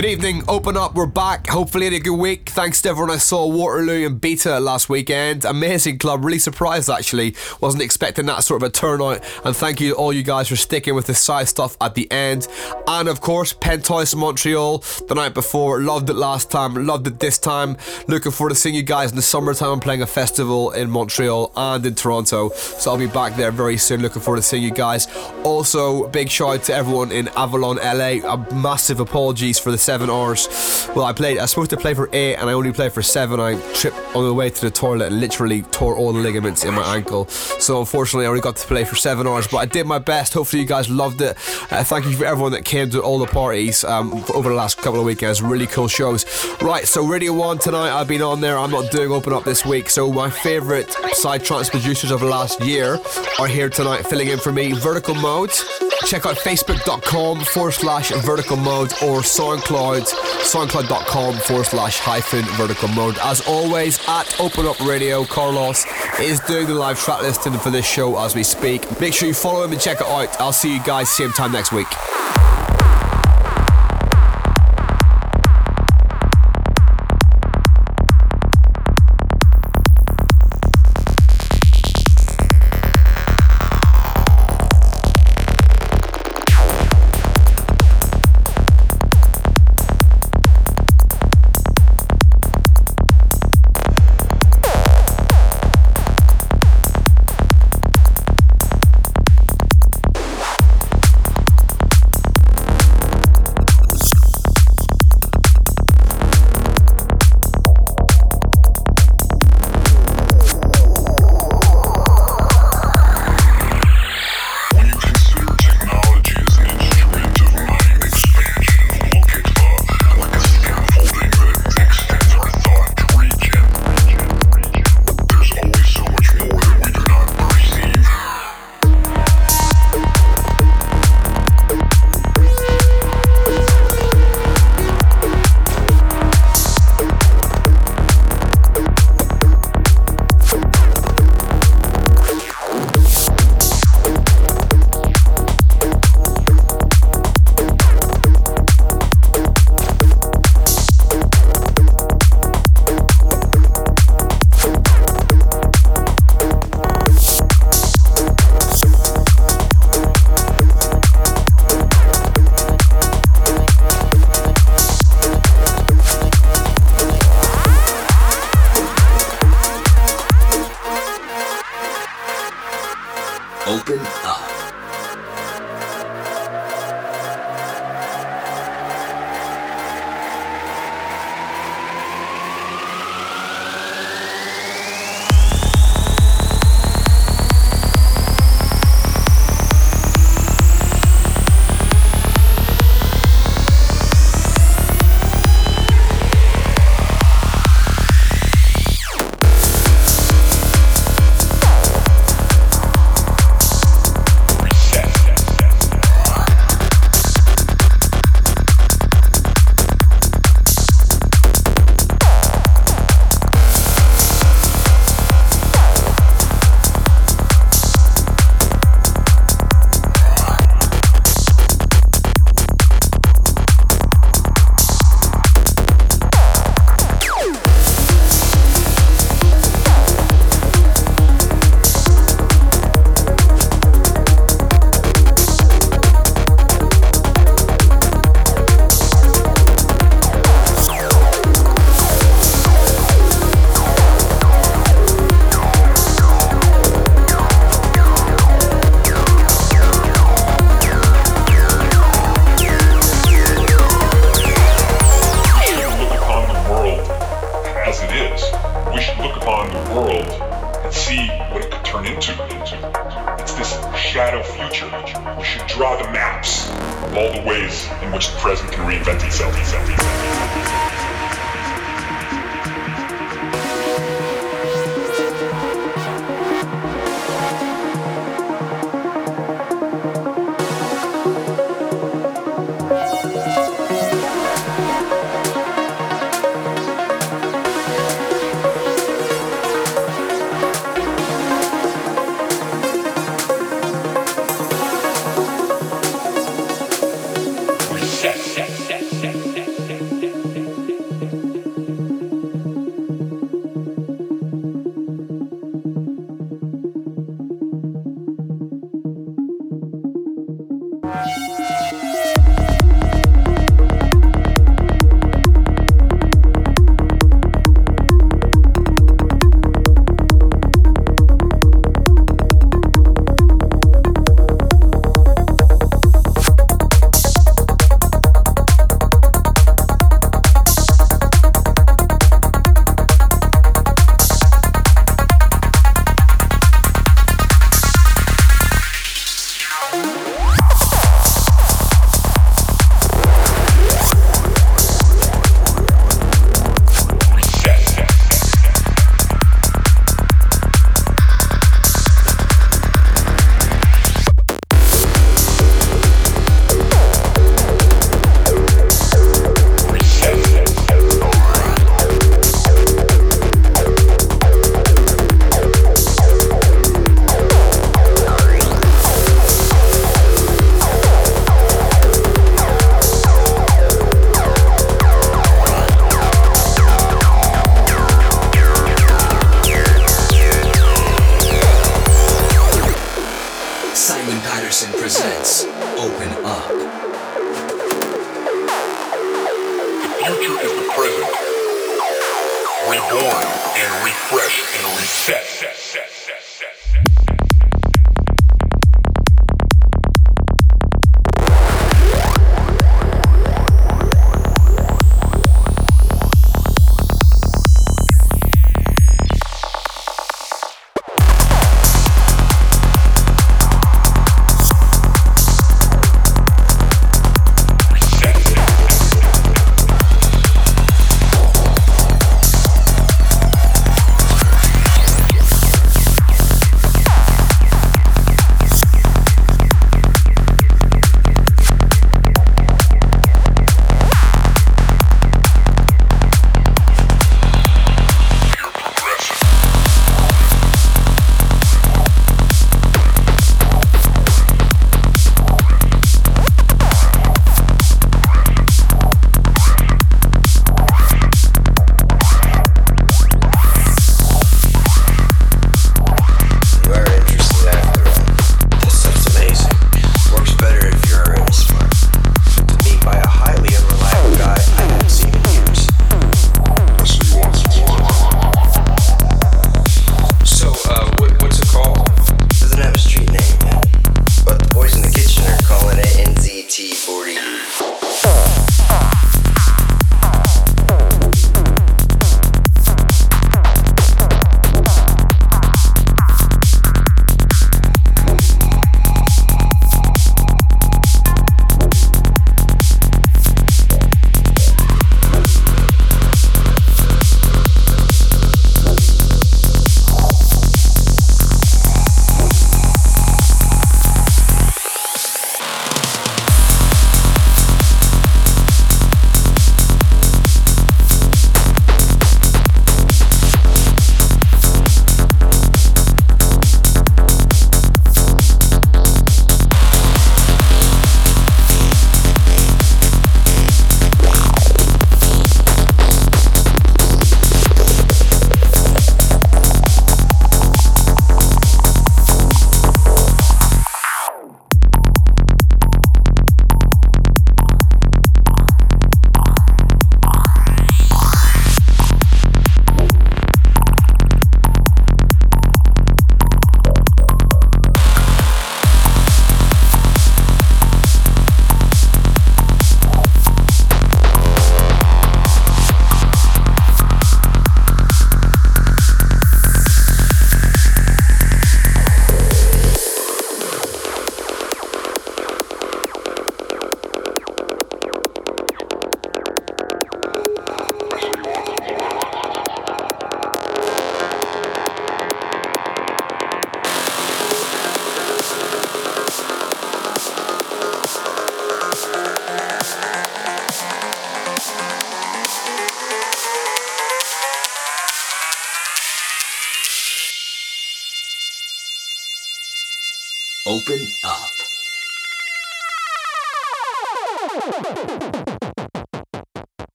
Good evening, open up, we're back. Hopefully, had a good week. Thanks to everyone I saw Waterloo and Beta last weekend. Amazing club, really surprised actually. Wasn't expecting that sort of a turnout. And thank you to all you guys for sticking with the psy stuff at the end. And of course, Penthouse Montreal the night before. Loved it last time, loved it this time. Looking forward to seeing you guys in the summertime. I'm playing a festival in Montreal and in Toronto. So I'll be back there very soon. Looking forward to seeing you guys. Also, big shout out to everyone in Avalon, LA. A massive apologies for the seven hours. Well, I played. I was supposed to play for eight, and I only played for seven. I tripped on the way to the toilet and literally tore all the ligaments in my ankle. So unfortunately, I only got to play for seven hours. But I did my best. Hopefully, you guys loved it. Uh, thank you for everyone that came to all the parties um, over the last couple of weekends. Really cool shows. Right, so Radio One tonight. I've been on there. I'm not doing open up this week. So my favourite psy trance producers of the last year are here tonight, filling in for me. Vertical Mode. Check out facebook.com forward slash vertical mode or SoundCloud, soundcloud.com forward slash hyphen vertical mode. As always, at Open Up Radio, Carlos is doing the live track listing for this show as we speak. Make sure you follow him and check it out. I'll see you guys same time next week.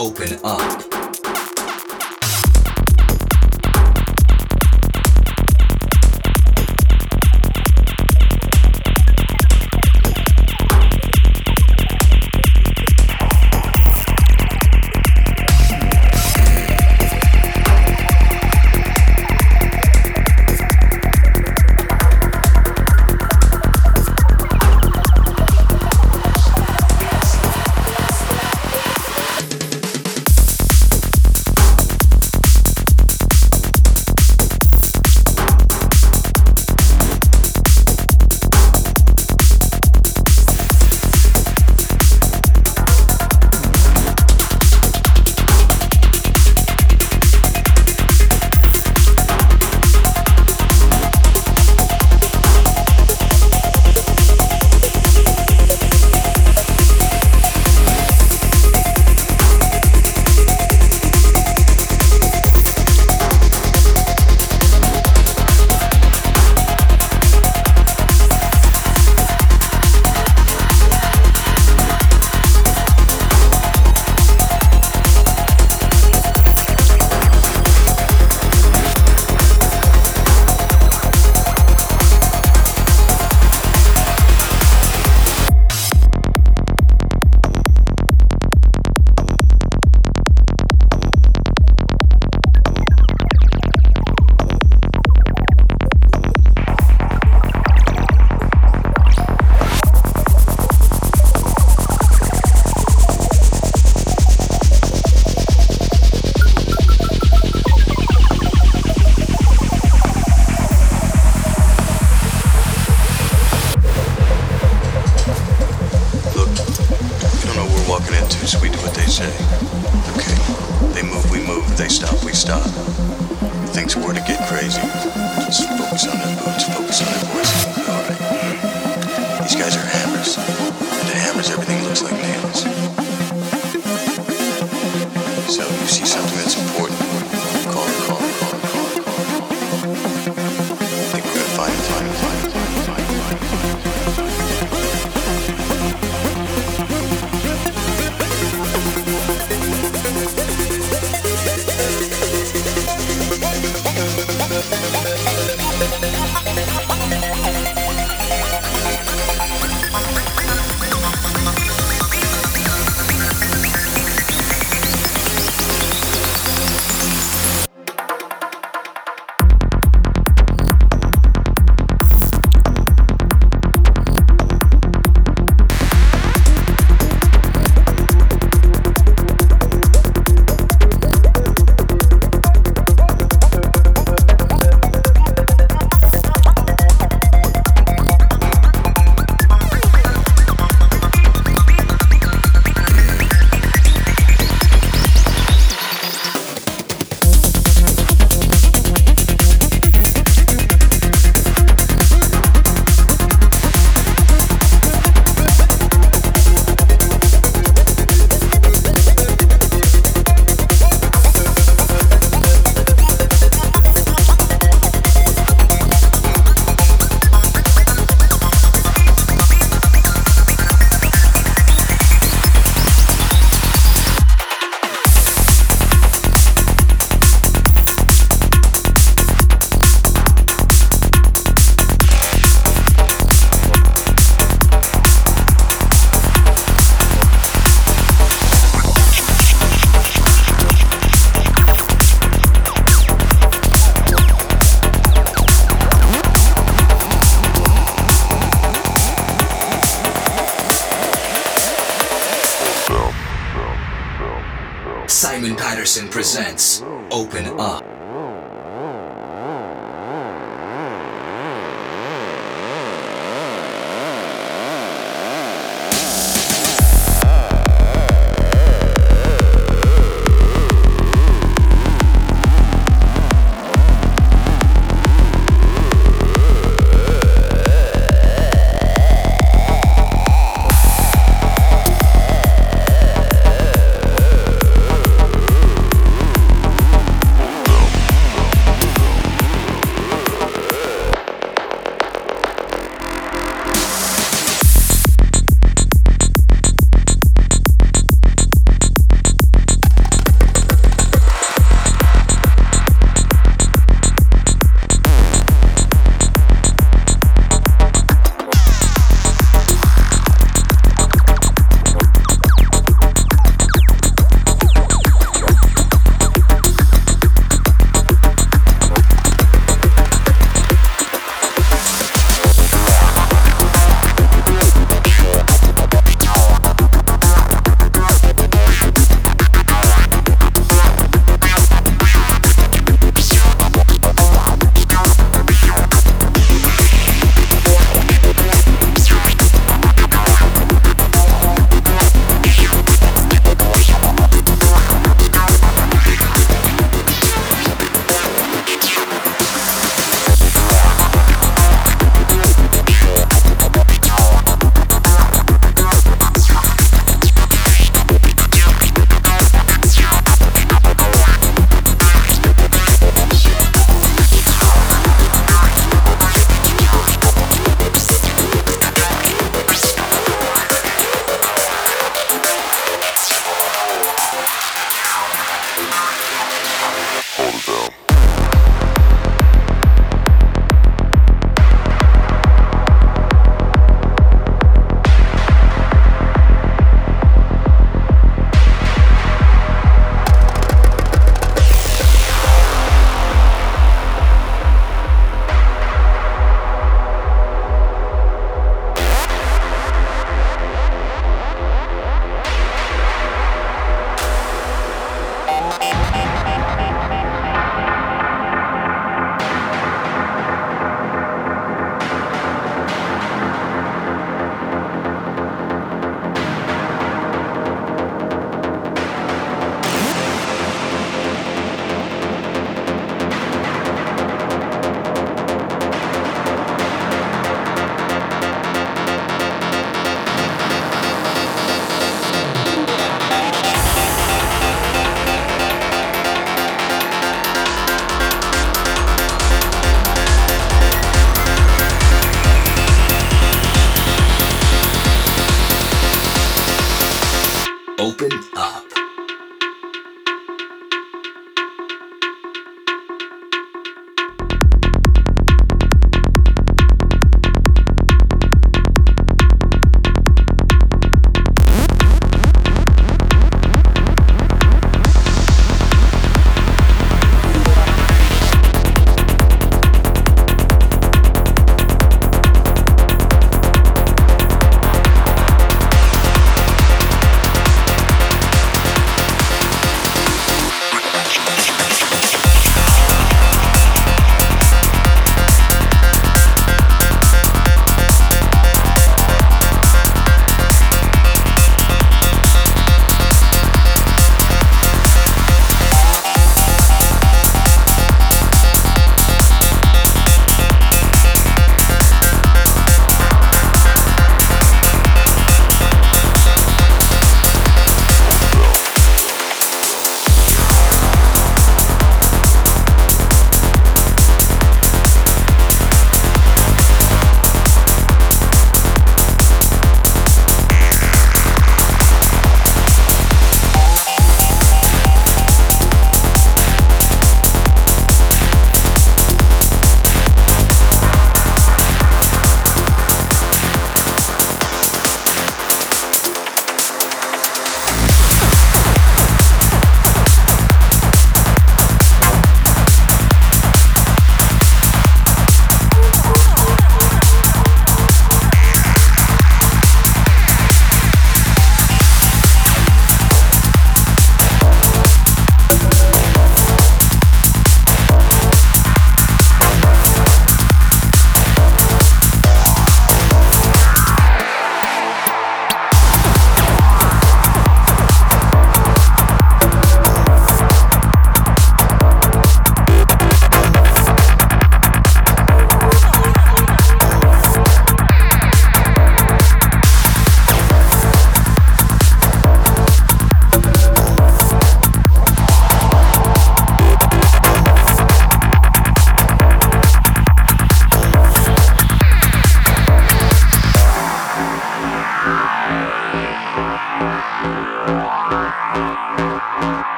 Open Up.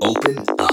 Open up.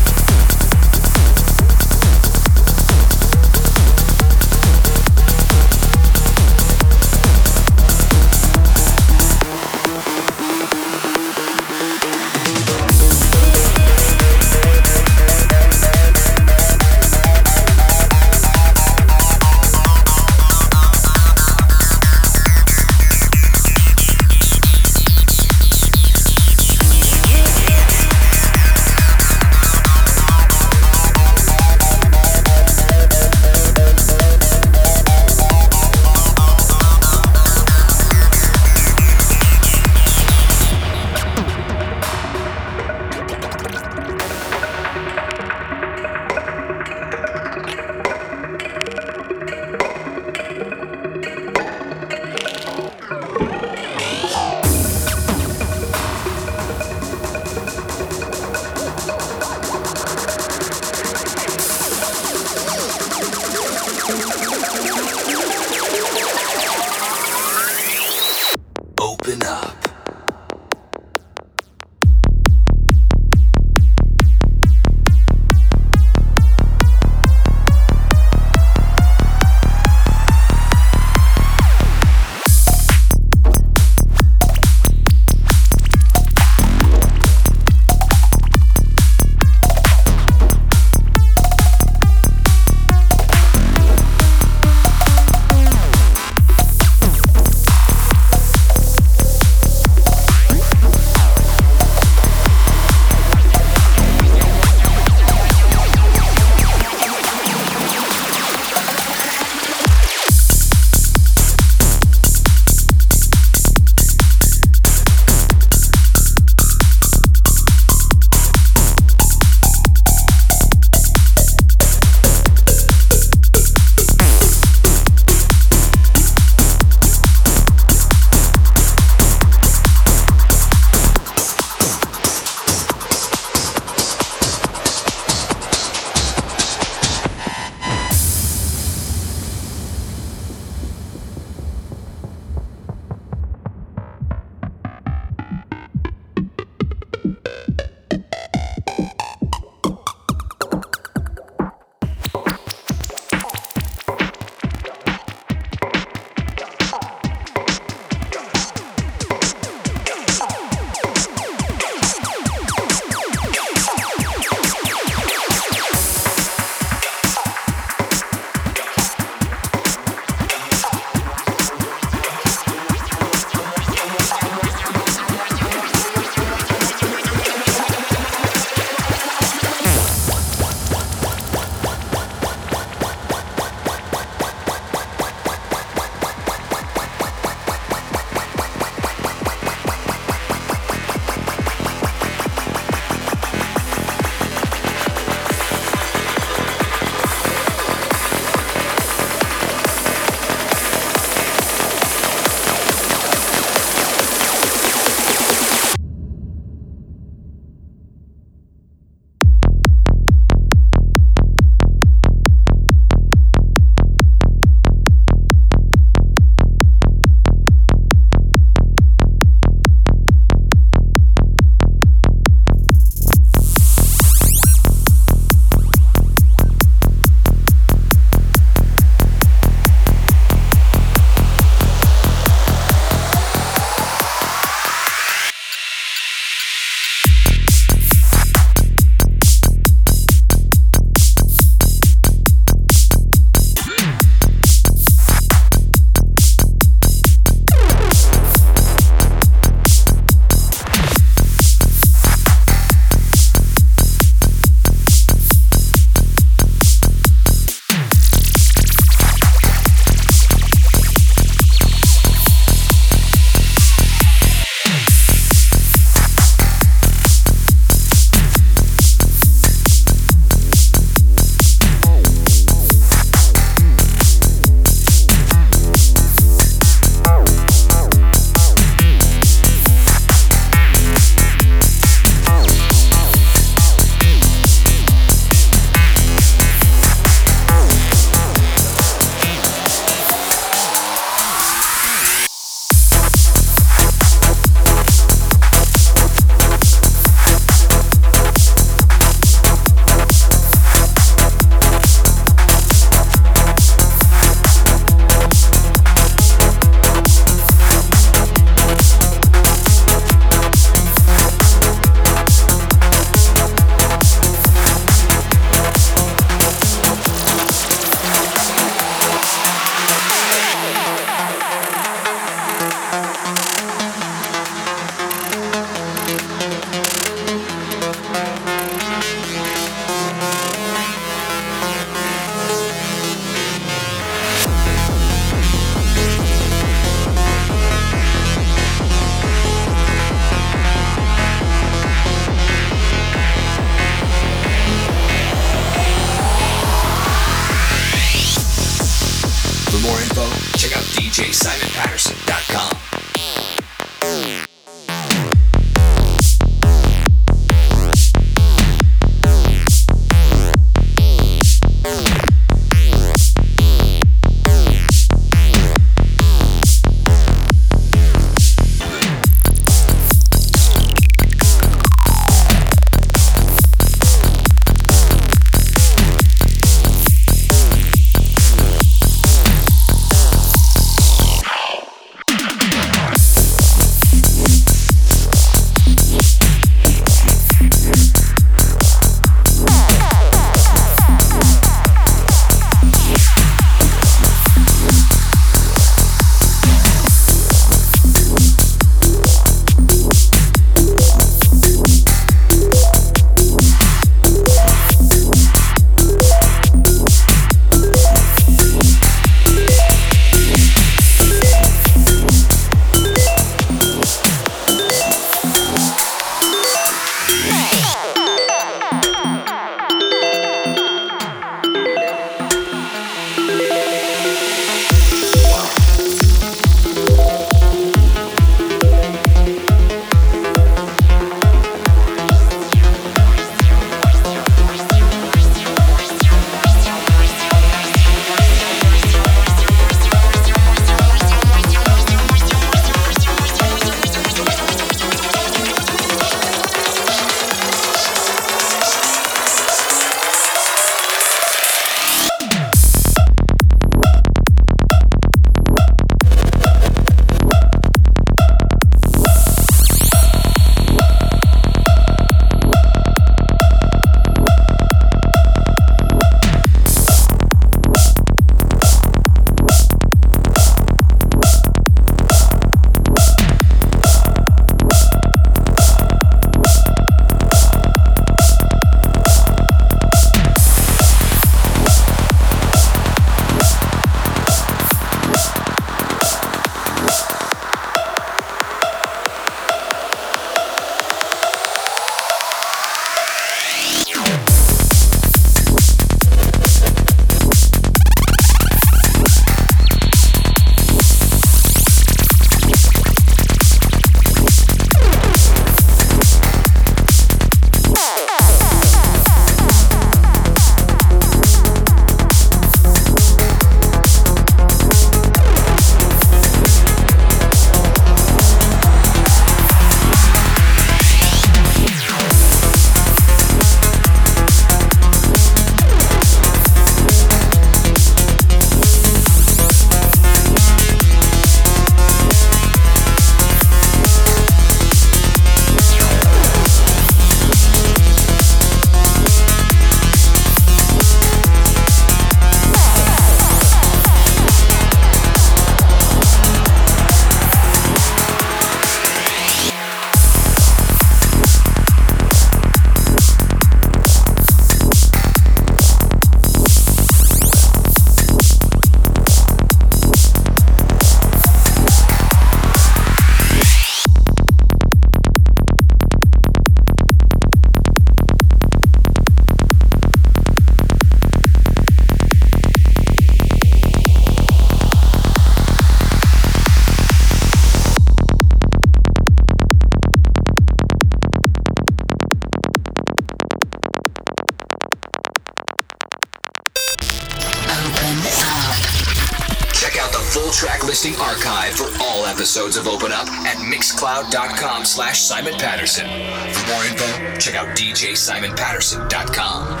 Simon Patterson. For more info, check out DJSimonPatterson.com.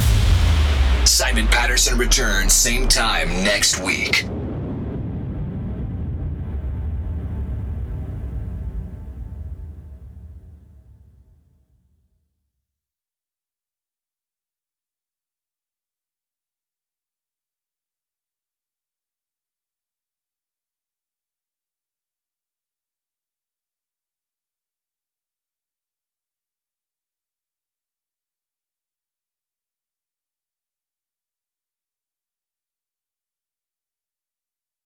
Simon Patterson returns same time next week.